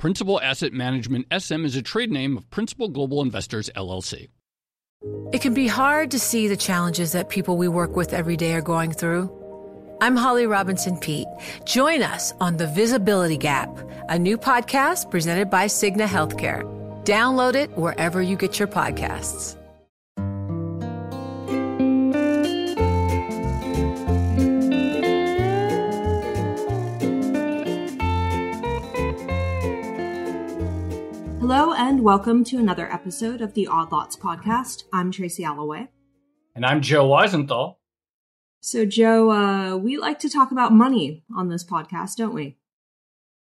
Principal Asset Management SM is a trade name of Principal Global Investors LLC. It can be hard to see the challenges that people we work with every day are going through. I'm Holly Robinson Peete. Join us on The Visibility Gap, a new podcast presented by Cigna Healthcare. Download it wherever you get your podcasts. Hello, and welcome to another episode of the Odd Lots podcast. I'm Tracy Alloway. And I'm Joe Weisenthal. So, Joe, uh, we like to talk about money on this podcast, don't we?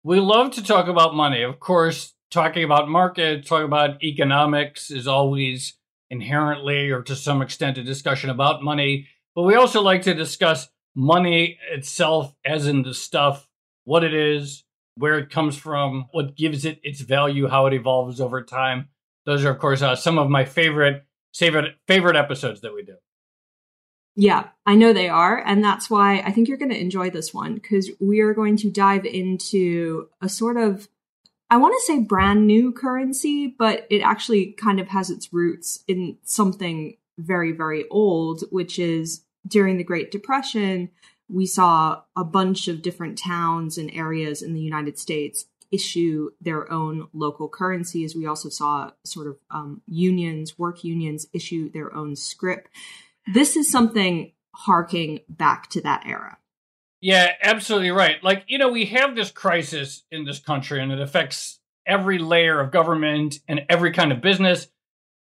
We love to talk about money. Of course, talking about markets, talking about economics is always inherently or to some extent a discussion about money. But we also like to discuss money itself, as in the stuff, what it is, where it comes from, what gives it its value, how it evolves over time. Those are, of course, uh, some of my favorite favorite favorite episodes that we do. Yeah, I know they are, and that's why I think you're going to enjoy this one because we are going to dive into a sort of I want to say brand new currency, but it actually kind of has its roots in something very very old, which is during the Great Depression we saw a bunch of different towns and areas in the United States issue their own local currencies. We also saw sort of um, unions, work unions, issue their own scrip. This is something harking back to that era. Yeah, absolutely right. Like, you know, we have this crisis in this country and it affects every layer of government and every kind of business.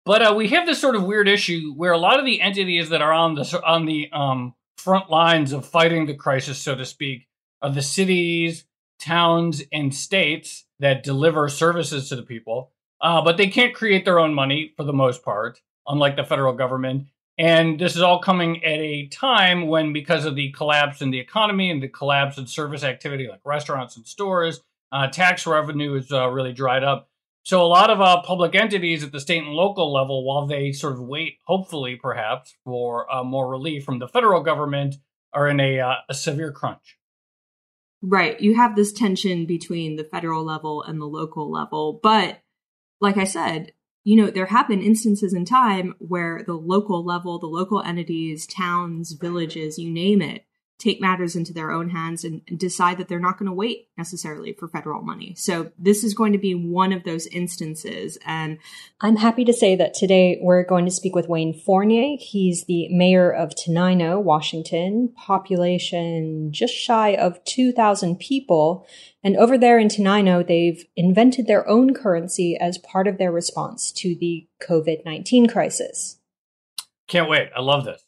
But uh, we have this sort of weird issue where a lot of the entities that are on the on the um, front lines of fighting the crisis, so to speak, are the cities, towns, and states that deliver services to the people. Uh, but they can't create their own money for the most part, unlike the federal government. And this is all coming at a time when, because of the collapse in the economy and the collapse in service activity like restaurants and stores, uh, tax revenue is uh, really dried up. So a lot of uh, public entities at the state and local level, while they sort of wait, hopefully, perhaps, for uh, more relief from the federal government, are in a, uh, a severe crunch. Right. You have this tension between the federal level and the local level. But like I said, you know, there have been instances in time where the local level, the local entities, towns, villages, you name it, take matters into their own hands and, decide that they're not going to wait necessarily for federal money. So this is going to be one of those instances. And I'm happy to say that today we're going to speak with Wayne Fournier. He's the mayor of Tenino, Washington, population just shy of 2,000 people. And over there in Tenino, they've invented their own currency as part of their response to the COVID 19 crisis. Can't wait. I love this.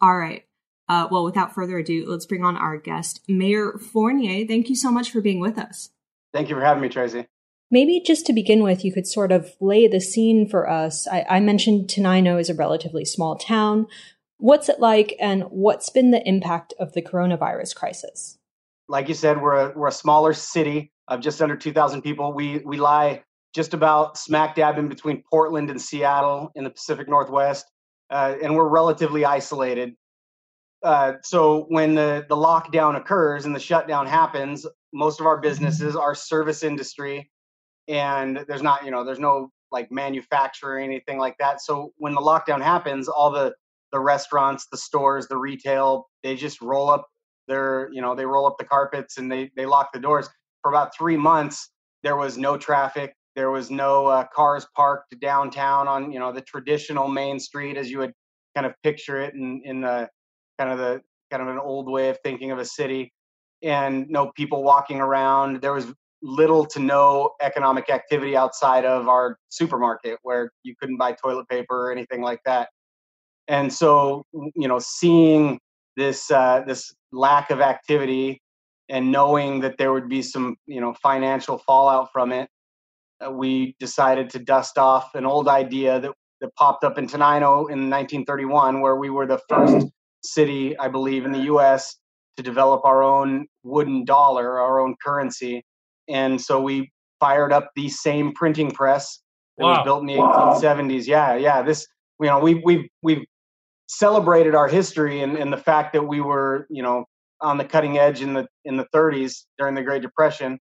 All right. Uh, well, without further ado, let's bring on our guest, Mayor Fournier. Thank you so much for being with us. Thank you for having me, Tracy. Maybe just to begin with, you could sort of lay the scene for us. I, I mentioned Tenino is a relatively small town. What's it like, and what's been the impact of the coronavirus crisis? Like you said, we're a, we're a smaller city of just under 2,000 people. We, we lie just about smack dab in between Portland and Seattle in the Pacific Northwest, uh, and we're relatively isolated. Uh, so when the, the lockdown occurs and the shutdown happens, most of our mm-hmm. businesses are service industry and there's not, you know, there's no like manufacturing anything like that. So when the lockdown happens, all the the restaurants, the stores, the retail, they just roll up their, you know, they roll up the carpets and they they lock the doors. For about three months, there was no traffic. There was no uh, cars parked downtown on, you know, the traditional main street as you would kind of picture it in in the kind of the kind of an old way of thinking of a city and no people walking around. There was little to no economic activity outside of our supermarket where you couldn't buy toilet paper or anything like that. And so you know seeing this uh, this lack of activity and knowing that there would be some you know financial fallout from it uh, we decided to dust off an old idea that, that popped up in Tenino in 1931, where we were the first city, I believe, in the U.S. to develop our own wooden dollar, our own currency. And so we fired up the same printing press that wow. was built in the 1870s. Yeah, yeah. This, you know, we we we've celebrated our history and, and the fact that we were, you know, on the cutting edge in the in the 30s during the Great Depression,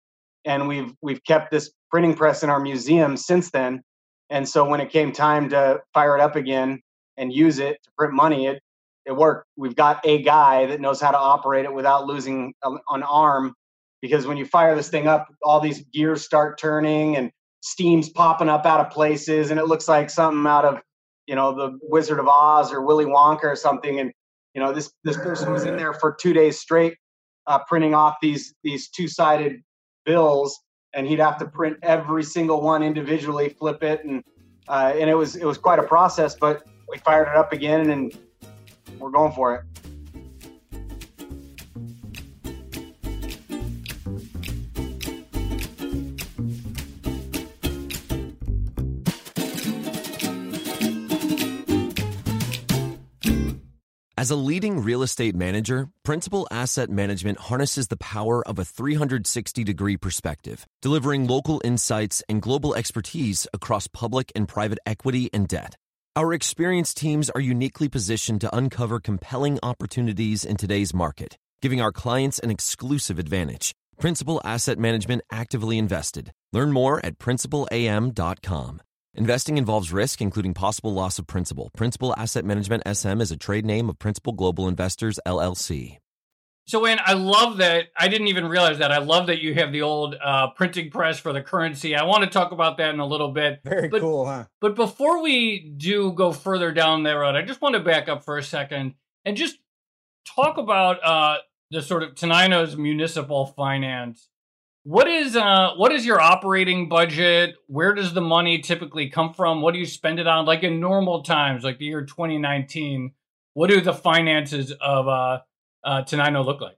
and we've we've kept this printing press in our museum since then. And so when it came time to fire it up again and use it to print money, it it worked. We've got a guy that knows how to operate it without losing an arm. Because when you fire this thing up, all these gears start turning and steam's popping up out of places, and it looks like something out of you know the Wizard of Oz or Willy Wonka or something. And you know this this person was in there for two days straight, uh, printing off these these two sided bills, and he'd have to print every single one individually, flip it, and uh, and it was it was quite a process. But we fired it up again, and we're going for it. As a leading real estate manager, Principal Asset Management harnesses the power of a 360 degree perspective, delivering local insights and global expertise across public and private equity and debt. Our experienced teams are uniquely positioned to uncover compelling opportunities in today's market, giving our clients an exclusive advantage. Principal Asset Management actively invested. Learn more at principalam.com. Investing involves risk, including possible loss of principal. Principal Asset Management SM is a trade name of Principal Global Investors, LLC. So, Wayne, I love that. I didn't even realize that. I love that you have the old uh, printing press for the currency. I want to talk about that in a little bit. Very but, cool, huh? But before we do go further down that road, I just want to back up for a second and just talk about uh, the sort of Tenino's municipal finance. What is uh, what is your operating budget? Where does the money typically come from? What do you spend it on? Like in normal times, like the year 2019, what do the finances of uh, Tenino look like?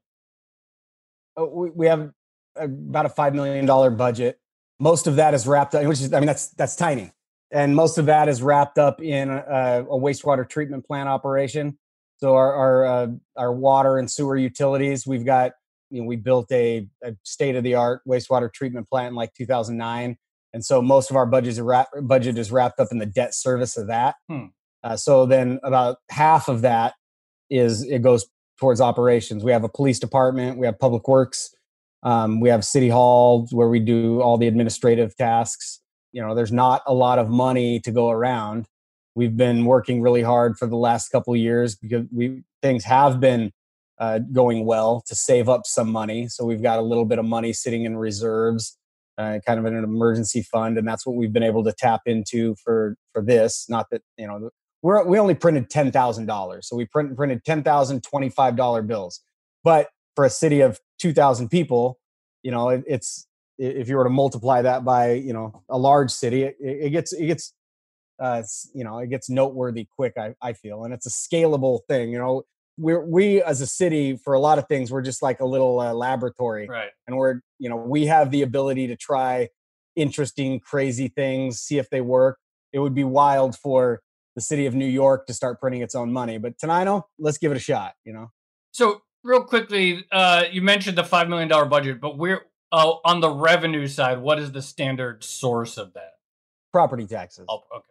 Oh, we, we have about a five million dollar budget. Most of that is wrapped up, which is I mean that's that's tiny, and most of that is wrapped up in a, a wastewater treatment plant operation. So our our, uh, our water and sewer utilities, we've got you know we built a, a state of the art wastewater treatment plant in like 2009, and so most of our budget is wrap, budget is wrapped up in the debt service of that. Hmm. Uh, so then about half of that is it goes towards operations. We have a police department, we have public works, um, we have city hall where we do all the administrative tasks. You know, there's not a lot of money to go around. We've been working really hard for the last couple years because we things have been uh, going well to save up some money. So we've got a little bit of money sitting in reserves, uh, kind of in an emergency fund, and that's what we've been able to tap into for for this. Not that you know we're, we only printed $10,000. So we print, printed $10,025 bills. But for a city of 2,000 people, you know, it, it's, if you were to multiply that by, you know, a large city, it, it gets, it gets, uh, you know, it gets noteworthy quick, I, I feel. And it's a scalable thing, you know, we're, we as a city for a lot of things, we're just like a little uh, laboratory. Right. And we're, you know, we have the ability to try interesting, crazy things, see if they work. It would be wild for, the city of New York to start printing its own money. But Tenino, let's give it a shot. You know. So real quickly, uh, you mentioned the five million dollar budget, but we're uh, on the revenue side. What is the standard source of that? Property taxes. Oh, okay.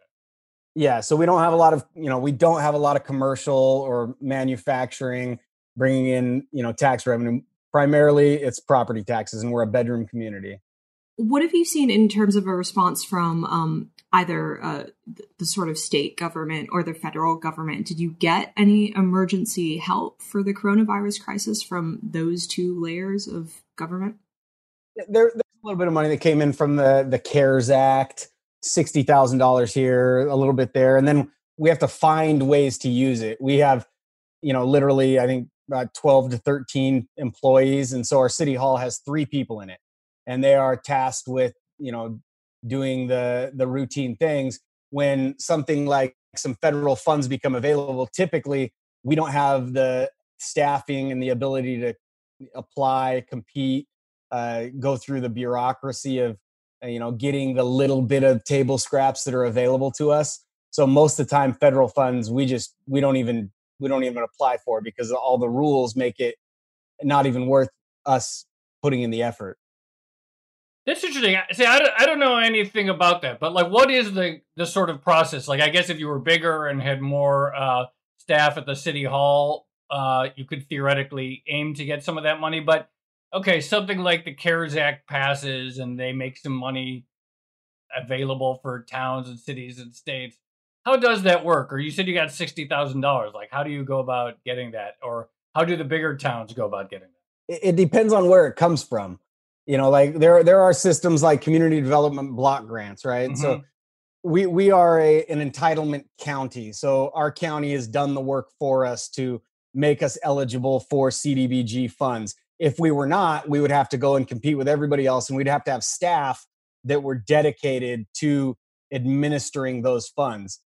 Yeah, so we don't have a lot of you know we don't have a lot of commercial or manufacturing bringing in you know tax revenue. Primarily, it's property taxes, and we're a bedroom community. What have you seen in terms of a response from um, either uh, the sort of state government or the federal government. Did you get any emergency help for the coronavirus crisis from those two layers of government? There, there's a little bit of money that came in from the the CARES Act, sixty thousand dollars here, a little bit there, and then we have to find ways to use it. We have, you know, literally, I think about twelve to thirteen employees, and so our city hall has three people in it, and they are tasked with, you know, doing the the routine things when something like some federal funds become available typically we don't have the staffing and the ability to apply compete uh, go through the bureaucracy of you know, getting the little bit of table scraps that are available to us. So most of the time, federal funds we just we don't even we don't even apply for because all the rules make it not even worth us putting in the effort. That's interesting. See, I don't, I don't know anything about that, but like, what is the the sort of process? Like, I guess if you were bigger and had more uh, staff at the city hall, uh, you could theoretically aim to get some of that money. But okay, something like the CARES Act passes and they make some money available for towns and cities and states. How does that work? Or you said you got sixty thousand dollars. Like, how do you go about getting that? Or how do the bigger towns go about getting that? It, it depends on where it comes from. You know, like there there are systems like community development block grants, right? Mm-hmm. So we we are a an entitlement county. So our county has done the work for us to make us eligible for CDBG funds. If we were not, we would have to go and compete with everybody else and we'd have to have staff that were dedicated to administering those funds.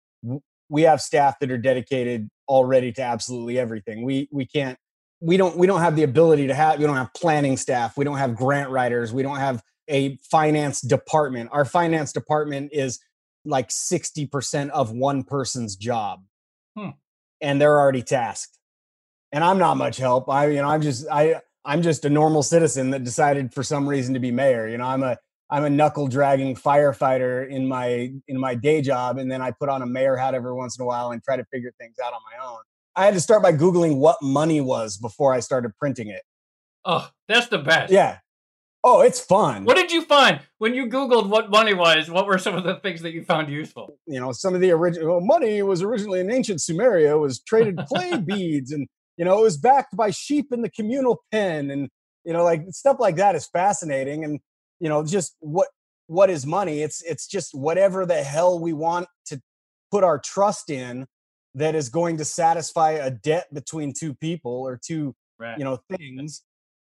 We have staff that are dedicated already to absolutely everything. We we can't we don't we don't have the ability to have we don't have planning staff we don't have grant writers we don't have a finance department. Our finance department is like 60% of one person's job. Hmm. and they're already tasked. And i'm not much help. I you know i'm just i i'm just a normal citizen that decided for some reason to be mayor. You know i'm a i'm a knuckle dragging firefighter in my in my day job and then i put on a mayor hat every once in a while and try to figure things out on my own I had to start by Googling what money was before I started printing it. Oh, that's the best. Yeah. Oh, it's fun. What did you find when you Googled what money was? What were some of the things that you found useful? You know, some of the original well, money was originally in ancient Sumeria, was traded clay beads, and you know, it was backed by sheep in the communal pen, and you know, like stuff like that is fascinating. And you know, just what what is money? It's it's just whatever the hell we want to put our trust in that is going to satisfy a debt between two people or two right. you know things.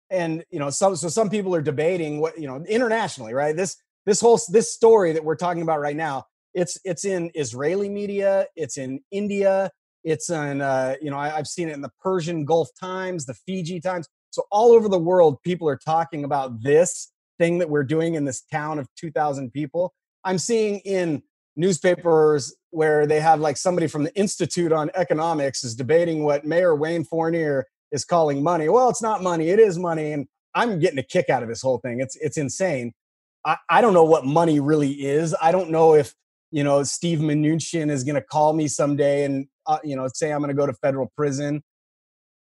And you know some so some people are debating what you know internationally right? This this whole this story that we're talking about right now it's it's in israeli media it's in india it's in uh you know I, i've seen it in the persian gulf times the fiji times. So all over the world people are talking about this thing that we're doing in this town of 2000 people. I'm seeing in newspapers where they have like somebody from the Institute on Economics is debating what Mayor Wayne Fournier is calling money. Well, it's not money, it is money. And I'm getting a kick out of this whole thing. It's it's insane. I, I don't know what money really is. I don't know if you know Steve Mnuchin is going to call me someday and uh, you know say I'm going to go to federal prison.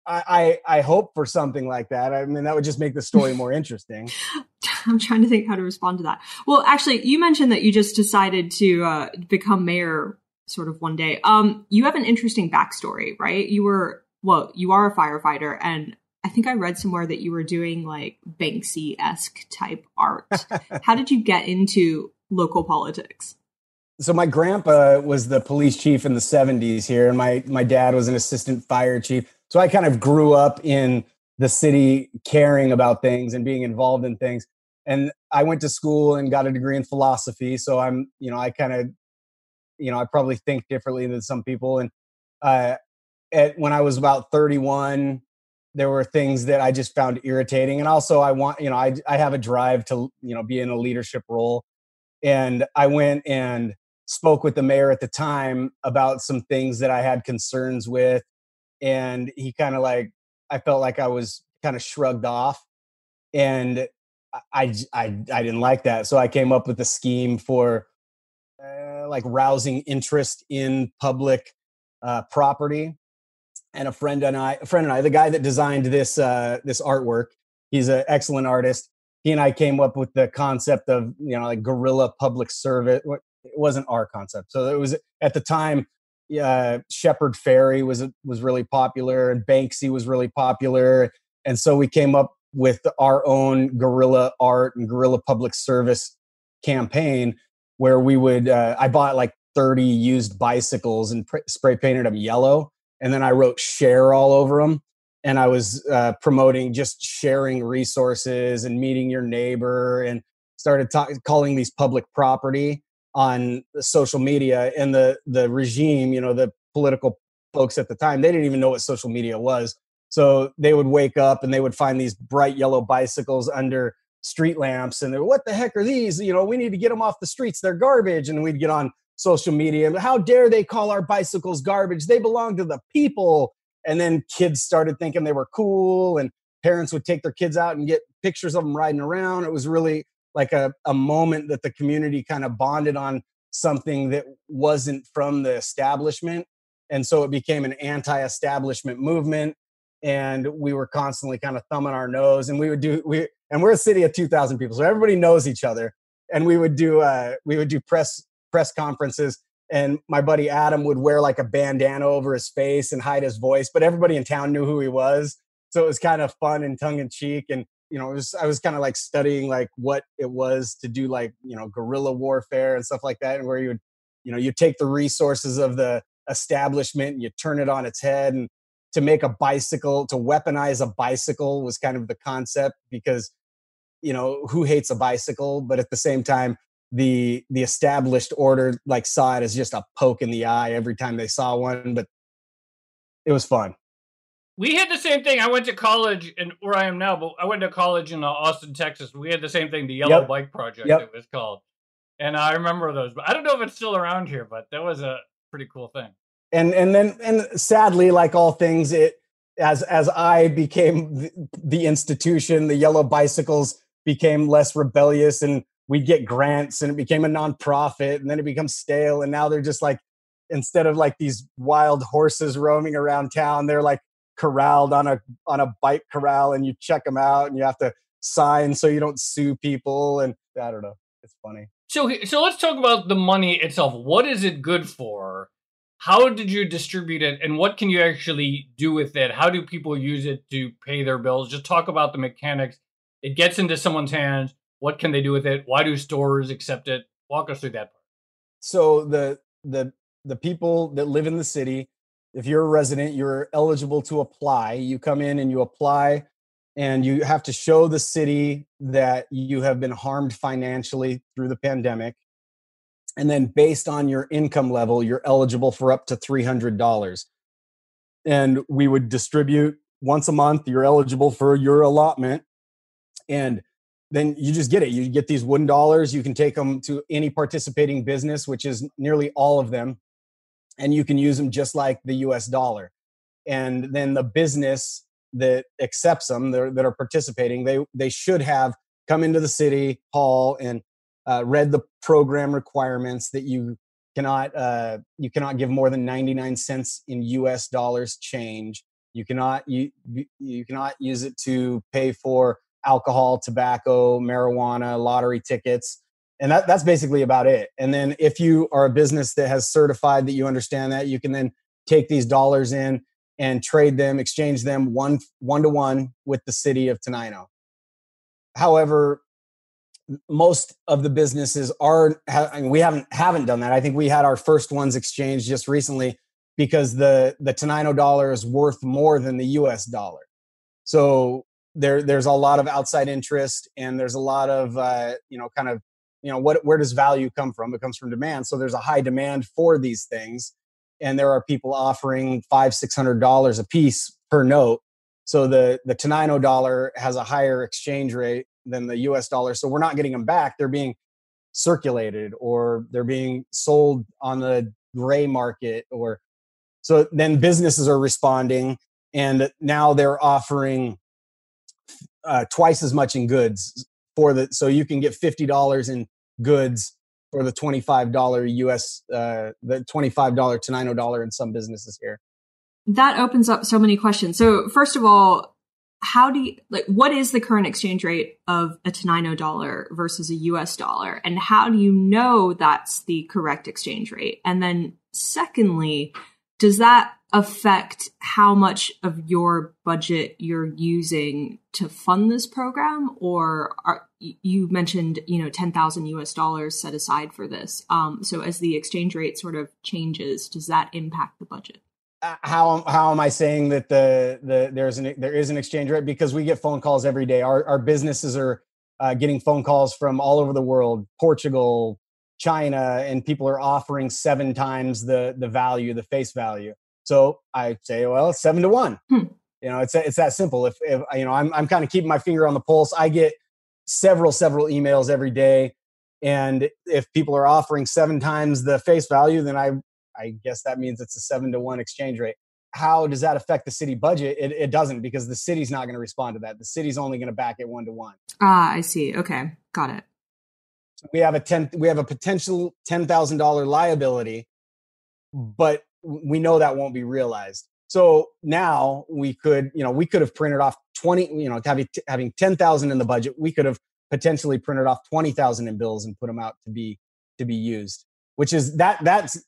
I, I, I hope for something like that. I mean, that would just make the story more interesting. I'm trying to think how to respond to that. Well, actually, you mentioned that you just decided to uh, become mayor sort of one day. Um, you have an interesting backstory, right? You were well, you are a firefighter, and I think I read somewhere that you were doing like Banksy esque type art. how did you get into local politics? So my grandpa was the police chief in the 70s here, and my my dad was an assistant fire chief. So I kind of grew up in the city caring about things and being involved in things and I went to school and got a degree in philosophy. So I'm, you know, I kind of, you know, I probably think differently than some people. And uh, at, when I was about 31, there were things that I just found irritating. And also, I want, you know, I I have a drive to, you know, be in a leadership role. And I went and spoke with the mayor at the time about some things that I had concerns with, and he kind of like, I felt like I was kind of shrugged off. And I, I, I didn't like that. So I came up with a scheme for uh, like rousing interest in public uh, property. And a friend and I, a friend and I, the guy that designed this uh, this artwork, he's an excellent artist. He and I came up with the concept of you know like guerrilla public service. It wasn't our concept, so it was at the time. Uh, Shepard Fairey was was really popular, and Banksy was really popular, and so we came up with our own guerrilla art and guerrilla public service campaign where we would uh, i bought like 30 used bicycles and pr- spray painted them yellow. And then i wrote share all over them and i was uh, promoting just sharing resources and meeting your neighbor and started ta- calling these public property on social media and the the regime you know the political folks at the time they didn't even know what social media was. So they would wake up and they would find these bright yellow bicycles under street lamps and they're what the heck are these? You know we need to get them off the streets. They're garbage. And we'd get on social media how dare they call our bicycles garbage? They belong to the people. And then kids started thinking they were cool and parents would take their kids out and get pictures of them riding around. It was really like a, a moment that the community kind of bonded on something that wasn't from the establishment and so it became an anti-establishment movement and we were constantly kind of thumbing our nose and we would do we and we're a city of 2000 people so everybody knows each other and we would do uh we would do press press conferences and my buddy adam would wear like a bandana over his face and hide his voice but everybody in town knew who he was so it was kind of fun and tongue-in-cheek and you know was, i was kind of like studying like what it was to do like you know guerrilla warfare and stuff like that and where you would you know you take the resources of the establishment and you turn it on its head and to make a bicycle to weaponize a bicycle was kind of the concept because you know who hates a bicycle? But at the same time the the established order like saw it as just a poke in the eye every time they saw one but it was fun we had the same thing i went to college and where i am now but i went to college in uh, austin texas we had the same thing the yellow yep. bike project yep. it was called and i remember those but i don't know if it's still around here but that was a pretty cool thing and and then and sadly like all things it as as i became the, the institution the yellow bicycles became less rebellious and we'd get grants and it became a nonprofit and then it becomes stale and now they're just like instead of like these wild horses roaming around town they're like corralled on a on a bike corral and you check them out and you have to sign so you don't sue people and i don't know it's funny. So so let's talk about the money itself. What is it good for? How did you distribute it and what can you actually do with it? How do people use it to pay their bills? Just talk about the mechanics. It gets into someone's hands. What can they do with it? Why do stores accept it? Walk us through that part. So the the the people that live in the city if you're a resident you're eligible to apply. You come in and you apply and you have to show the city that you have been harmed financially through the pandemic. And then based on your income level you're eligible for up to $300 and we would distribute once a month you're eligible for your allotment. And then you just get it. You get these wooden dollars you can take them to any participating business which is nearly all of them and you can use them just like the us dollar. And then the business that accepts them that are participating they they should have come into the city hall and uh, read the program requirements that you cannot uh, you cannot give more than 99 cents in US dollars change. You cannot you you cannot use it to pay for alcohol tobacco marijuana lottery tickets and that, that's basically about it and then if you are a business that has certified that you understand that you can then take these dollars in and trade them exchange them one one to one with the city of Tenino however most of the businesses are I mean, we haven't haven't done that. I think we had our first ones exchanged just recently because the the Tenino dollar is worth more than the US dollar. So there there's a lot of outside interest and there's a lot of uh, you know kind of you know what where does value come from? It comes from demand. So there's a high demand for these things and there are people offering five six hundred dollars a piece per note. So the the Tenino dollar has a higher exchange rate than the US dollar. So we're not getting them back. They're being circulated or they're being sold on the gray market or so then businesses are responding and now they're offering uh, twice as much in goods for the so you can get $50 in goods for the $25 US uh, the $25 to $90 in some businesses here. That opens up so many questions. So first of all, how do you like what is the current exchange rate of a Tenino dollar versus a US dollar and how do you know that's the correct exchange rate and then secondly does that affect how much of your budget you're using to fund this program or are, you mentioned you know 10,000 US dollars set aside for this um, so as the exchange rate sort of changes does that impact the budget uh, how how am I saying that the the there's an there is an exchange rate because we get phone calls every day. Our our businesses are uh, getting phone calls from all over the world, Portugal, China, and people are offering seven times the the value, the face value. So I say, well, seven to one. Hmm. You know, it's it's that simple. If, if you know, I'm I'm kind of keeping my finger on the pulse. I get several several emails every day and if people are offering seven times the face value then i i guess that means it's a seven to one exchange rate how does that affect the city budget it, it doesn't because the city's not going to respond to that the city's only going to back it one to one ah i see okay got it so we have a 10 we have a potential $10000 liability but we know that won't be realized so now we could, you know, we could have printed off 20, you know, having, having 10,000 in the budget, we could have potentially printed off 20,000 in bills and put them out to be, to be used, which is that, that's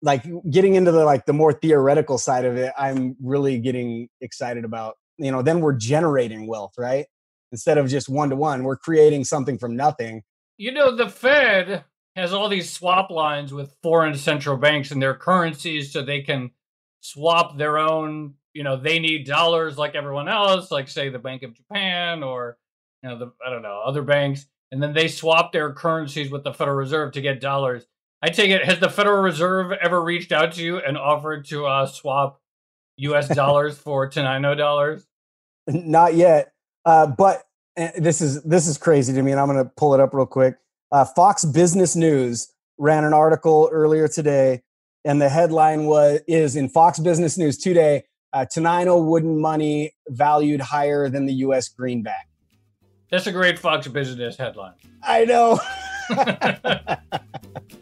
like getting into the, like the more theoretical side of it. I'm really getting excited about, you know, then we're generating wealth, right? Instead of just one to one, we're creating something from nothing. You know, the Fed has all these swap lines with foreign central banks and their currencies so they can swap their own you know they need dollars like everyone else like say the bank of japan or you know the i don't know other banks and then they swap their currencies with the federal reserve to get dollars. I take it has the federal reserve ever reached out to you and offered to uh, swap us dollars for tenino dollars? Not yet. Uh, but uh, this is this is crazy to me and i'm going to pull it up real quick uh, fox business news ran an article earlier today and the headline was is in Fox Business News today. Uh, Tenino wooden money valued higher than the U.S. greenback. That's a great Fox Business headline. I know.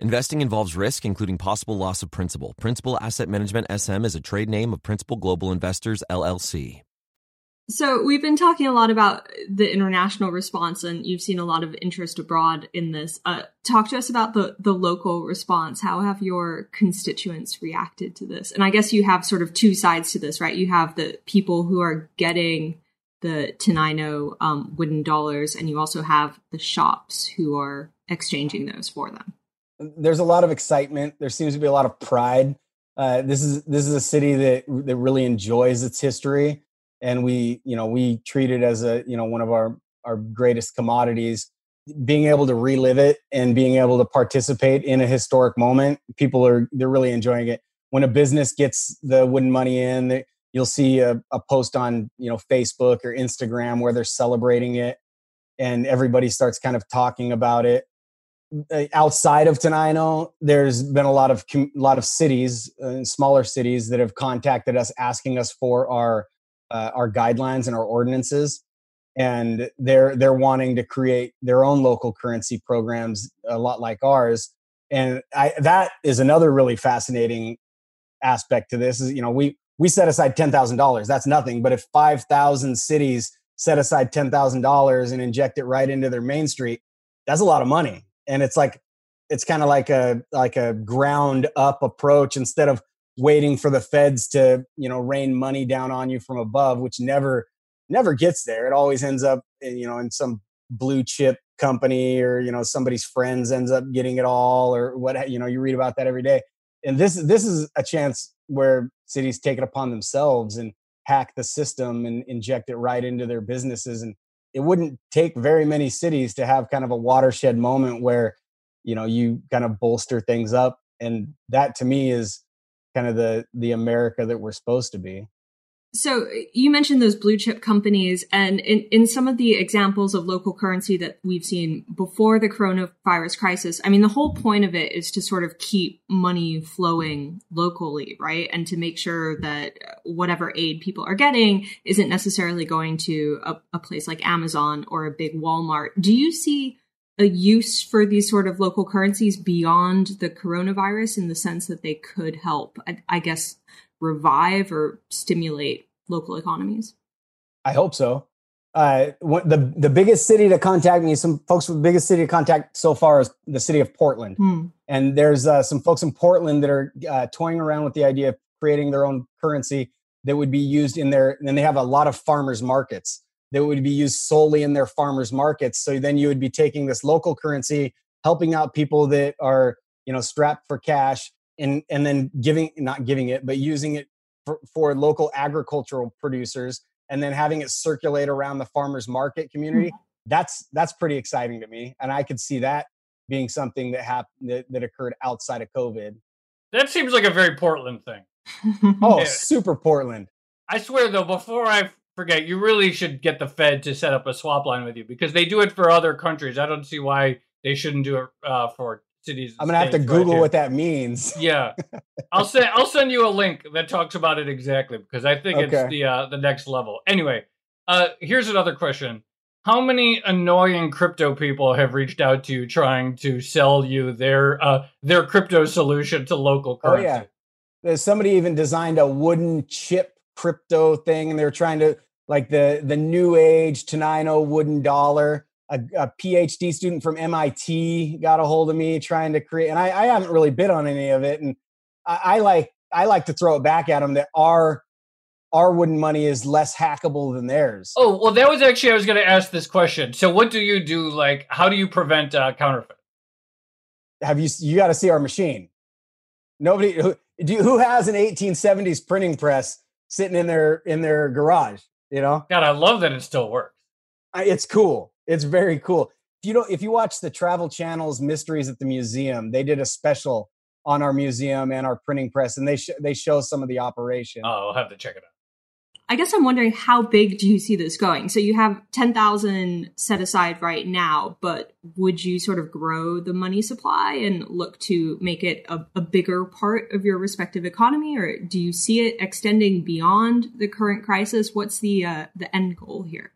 Investing involves risk, including possible loss of principal. Principal Asset Management SM is a trade name of Principal Global Investors, LLC. So, we've been talking a lot about the international response, and you've seen a lot of interest abroad in this. Uh, talk to us about the, the local response. How have your constituents reacted to this? And I guess you have sort of two sides to this, right? You have the people who are getting the Tenino um, wooden dollars, and you also have the shops who are exchanging those for them there's a lot of excitement. There seems to be a lot of pride. Uh, this is this is a city that that really enjoys its history, and we you know we treat it as a you know one of our our greatest commodities. Being able to relive it and being able to participate in a historic moment, people are they're really enjoying it. When a business gets the wooden money in, you'll see a, a post on you know Facebook or Instagram where they're celebrating it, and everybody starts kind of talking about it outside of Tenino, there's been a lot of lot of cities, uh, smaller cities, that have contacted us asking us for our uh, our guidelines and our ordinances, and they're they're wanting to create their own local currency programs, a lot like ours. And I, that is another really fascinating aspect to this. Is you know we we set aside ten thousand dollars. That's nothing, but if five thousand cities set aside ten thousand dollars and inject it right into their main street, that's a lot of money and it's like it's kind of like a like a ground up approach instead of waiting for the feds to you know rain money down on you from above which never never gets there. It always ends up in, you know in some blue chip company or you know somebody's friends ends up getting it all or what you know you read about that every day. And this this is a chance where cities take it upon themselves and hack the system and inject it right into their businesses and it wouldn't take very many cities to have kind of a watershed moment where you know you kind of bolster things up and that to me is kind of the the america that we're supposed to be so you mentioned those blue chip companies, and in, in some of the examples of local currency that we've seen before the coronavirus crisis, I mean, the whole point of it is to sort of keep money flowing locally, right? And to make sure that whatever aid people are getting isn't necessarily going to a, a place like Amazon or a big Walmart. Do you see a use for these sort of local currencies beyond the coronavirus in the sense that they could help, I, I guess, revive or stimulate local economies? I hope so. Uh, the the biggest city to contact me, some folks with the biggest city to contact so far is the city of Portland, hmm. And there's uh, some folks in Portland that are uh, toying around with the idea of creating their own currency that would be used in their. And they have a lot of farmers markets that would be used solely in their farmers markets. So then you would be taking this local currency, helping out people that are you know strapped for cash, and and then giving not giving it, but using it for, for local agricultural producers, and then having it circulate around the farmers market community. Mm-hmm. That's that's pretty exciting to me, and I could see that being something that happened that, that occurred outside of COVID. That seems like a very Portland thing. oh, yeah. super Portland. I swear though, before I forget, you really should get the Fed to set up a swap line with you because they do it for other countries. I don't see why they shouldn't do it uh, for cities. I'm gonna have to Google right what that means. Yeah, I'll send I'll send you a link that talks about it exactly because I think okay. it's the uh, the next level. Anyway, uh, here's another question: How many annoying crypto people have reached out to you trying to sell you their uh, their crypto solution to local currency? Oh yeah, There's somebody even designed a wooden chip crypto thing, and they're trying to like the the new age Tenino wooden dollar a, a, PhD student from MIT got a hold of me trying to create, and I, I haven't really bid on any of it. And I, I, like I like to throw it back at them that our our wooden money is less hackable than theirs. Oh well, that was actually I was going to ask this question. So what do you do? Like, how do you prevent uh, counterfeit? Have you you got to see our machine? Nobody who do who has an 1870s printing press sitting in their in their garage. You know, God, I love that it still works. It's cool it's very cool. If you know, if you watch the Travel Channel's Mysteries at the Museum, they did a special on our museum and our printing press, and they sh- they show some of the operation. Oh, I'll have to check it out. I guess I'm wondering how big do you see this going? So you have 10,000 set aside right now, but would you sort of grow the money supply and look to make it a, a, bigger part of your respective economy or do you see it extending beyond the current crisis? What's the uh, the end goal here?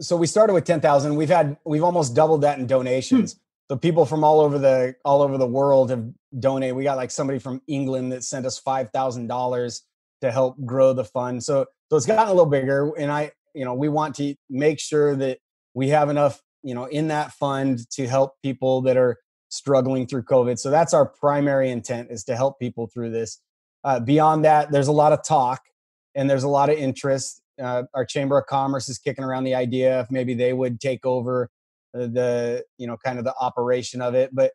So we started with 10,000. We've had we've almost doubled that in donations. Hmm. So people from all over the all over the world have donated. We got like somebody from England that sent us $5,000 to help grow the fund. So so it's gotten a little bigger, and I, you know, we want to make sure that we have enough, you know, in that fund to help people that are struggling through COVID. So that's our primary intent is to help people through this. Uh, beyond that, there's a lot of talk and there's a lot of interest. Uh, our Chamber of Commerce is kicking around the idea if maybe they would take over the, you know, kind of the operation of it. But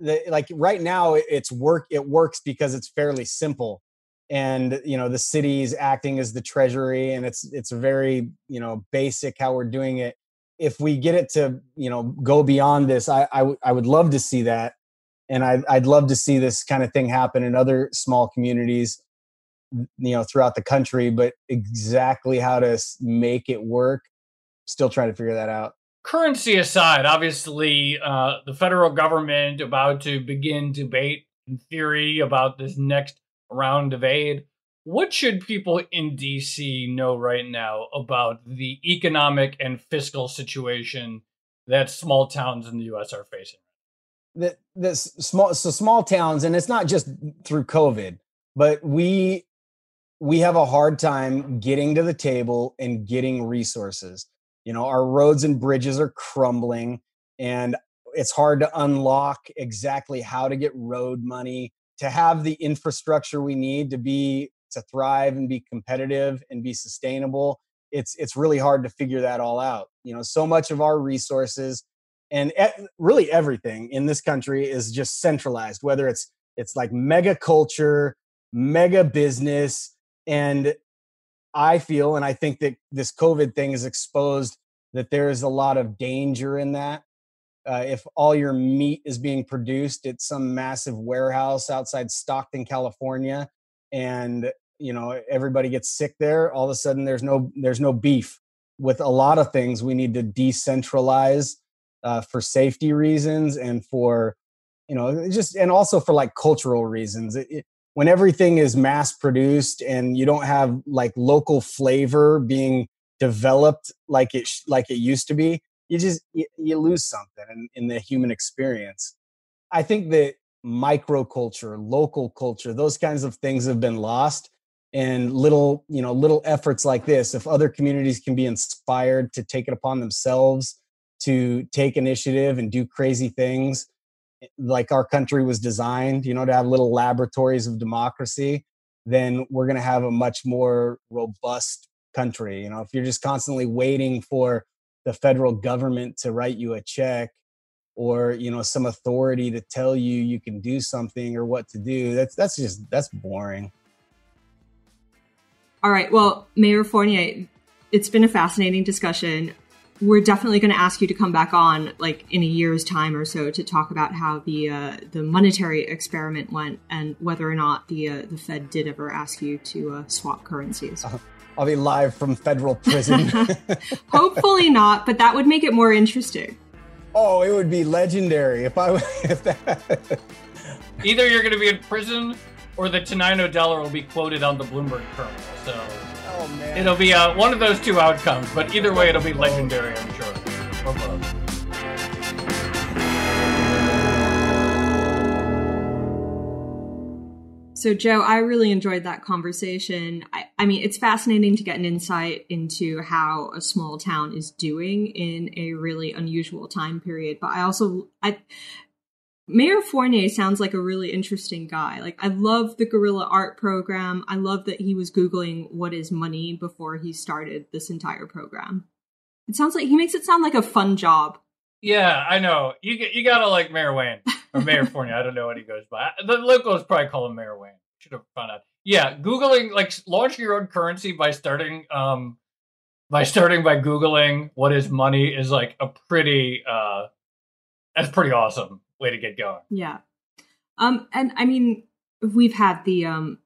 the, like right now, it's work. It works because it's fairly simple and you know the city's acting as the treasury and it's it's very you know basic how we're doing it. If we get it to you know go beyond this i I, w- I would love to see that and I, i'd love to see this kind of thing happen in other small communities you know throughout the country but exactly how to make it work still trying to figure that out. Currency aside obviously uh, the federal government about to begin debate in theory about this next round of aid. What should people in DC know right now about the economic and fiscal situation that small towns in the US are facing? That the small so small towns and it's not just through covid but we we have a hard time getting to the table and getting resources you know our roads and bridges are crumbling and it's hard to unlock exactly how to get road money to have the infrastructure we need to be to thrive and be competitive and be sustainable it's it's really hard to figure that all out you know so much of our resources and really everything in this country is just centralized whether it's it's like mega culture mega business and i feel and i think that this covid thing has exposed that there is a lot of danger in that uh, if all your meat is being produced at some massive warehouse outside Stockton, California, and you know everybody gets sick there, all of a sudden there's no there's no beef. With a lot of things, we need to decentralize uh, for safety reasons and for you know just and also for like cultural reasons. It, it, when everything is mass produced and you don't have like local flavor being developed like it like it used to be you just you, lose something in, in the human experience i think that microculture local culture those kinds of things have been lost and little you know little efforts like this if other communities can be inspired to take it upon themselves to take initiative and do crazy things eh, like our country was designed, you know, to have little laboratories of democracy, then we're going to have a much more robust country. You know, if you're just constantly waiting for the federal government to write you a check or you know some authority to tell you you can do something or what to do that's that's just that's boring. All right well mayor fournier it's been a fascinating discussion. We're definitely going to ask you to come back on like in a year's time or so to talk about how the uh, the monetary experiment went and whether or not the uh, the Fed did ever ask you to uh, swap currencies. Uh, I'll be live from federal prison. Hopefully not, but that would make it more interesting. Oh, it would be legendary if I if that. Either you're going to be in prison, or the Tenino dollar will be quoted on the Bloomberg terminal. So, oh man, it'll be uh, one of those two outcomes. But either way, it'll be legendary, I'm sure, So, Joe, I really enjoyed that conversation. I, I, mean, it's fascinating to get an insight into how a small town is doing in a really unusual time period. But I also, I, Mayor Fournier sounds like a really interesting guy. Like, I love the guerrilla art program. I love that he was Googling what is money before he started this entire program. It sounds like he makes it sound like a fun job. Yeah, I know. You you gotta like Mayor Wayne or Mayor Fournier. I don't know what he goes by. The locals probably call him Mayor Wayne. Should have found out. Yeah, googling like launching your own currency by starting um by starting by googling what is money is like a pretty uh that's pretty awesome way to get going. Yeah. Um and I mean we've had the um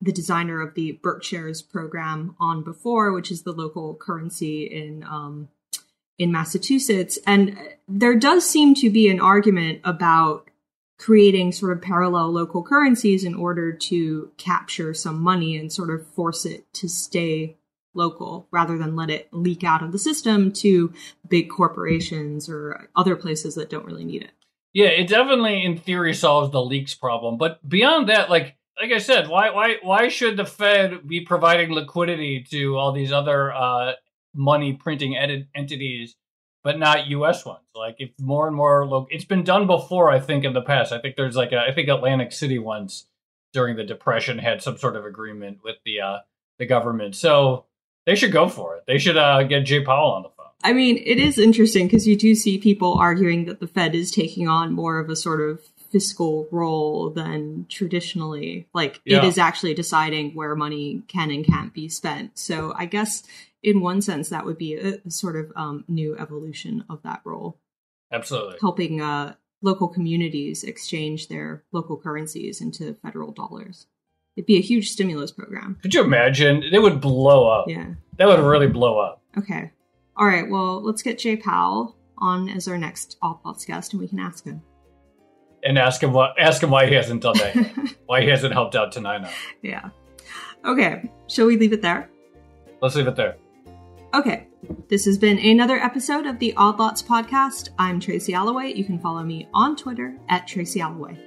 the designer of the BerkShares program on before, which is the local currency in um in Massachusetts. And there does seem to be an argument about creating sort of parallel local currencies in order to capture some money and sort of force it to stay local rather than let it leak out of the system to big corporations or other places that don't really need it. Yeah, it definitely in theory solves the leaks problem, but beyond that like like I said, why why why should the Fed be providing liquidity to all these other uh, money printing ed- entities, but not U.S. ones. Like if more and more, lo- it's been done before. I think in the past. I think there's like a, I think Atlantic City once during the Depression had some sort of agreement with the uh, the government. So they should go for it. They should uh, get Jay Powell on the phone. I mean, it is interesting because you do see people arguing that the Fed is taking on more of a sort of fiscal role than traditionally. Like yeah. it is actually deciding where money can and can't be spent. So I guess in one sense, that would be a, a sort of um, new evolution of that role. Absolutely. Helping uh, local communities exchange their local currencies into federal dollars. It'd be a huge stimulus program. Could you imagine? It would blow up. Yeah. That would really blow up. Okay. All right. Well, let's get Jay Powell on as our next Odd Lots guest, and we can ask him. And ask him what ask him why he hasn't done that. why he hasn't helped out Tenino. Yeah. Okay. Shall we leave it there? Let's leave it there. Okay, this has been another episode of the Odd Lots podcast. I'm Tracy Alloway. You can follow me on Twitter at Tracy Alloway.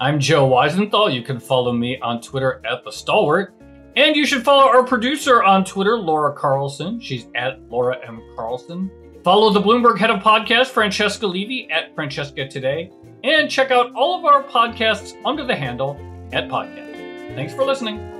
I'm Joe Weisenthal. You can follow me on Twitter at The Stalwart. And you should follow our producer on Twitter, Laura Carlson. She's at Laura M. Carlson. Follow the Bloomberg head of podcast, Francesca Levy, at Francesca Today. And check out all of our podcasts under the handle at Podcast. Thanks for listening.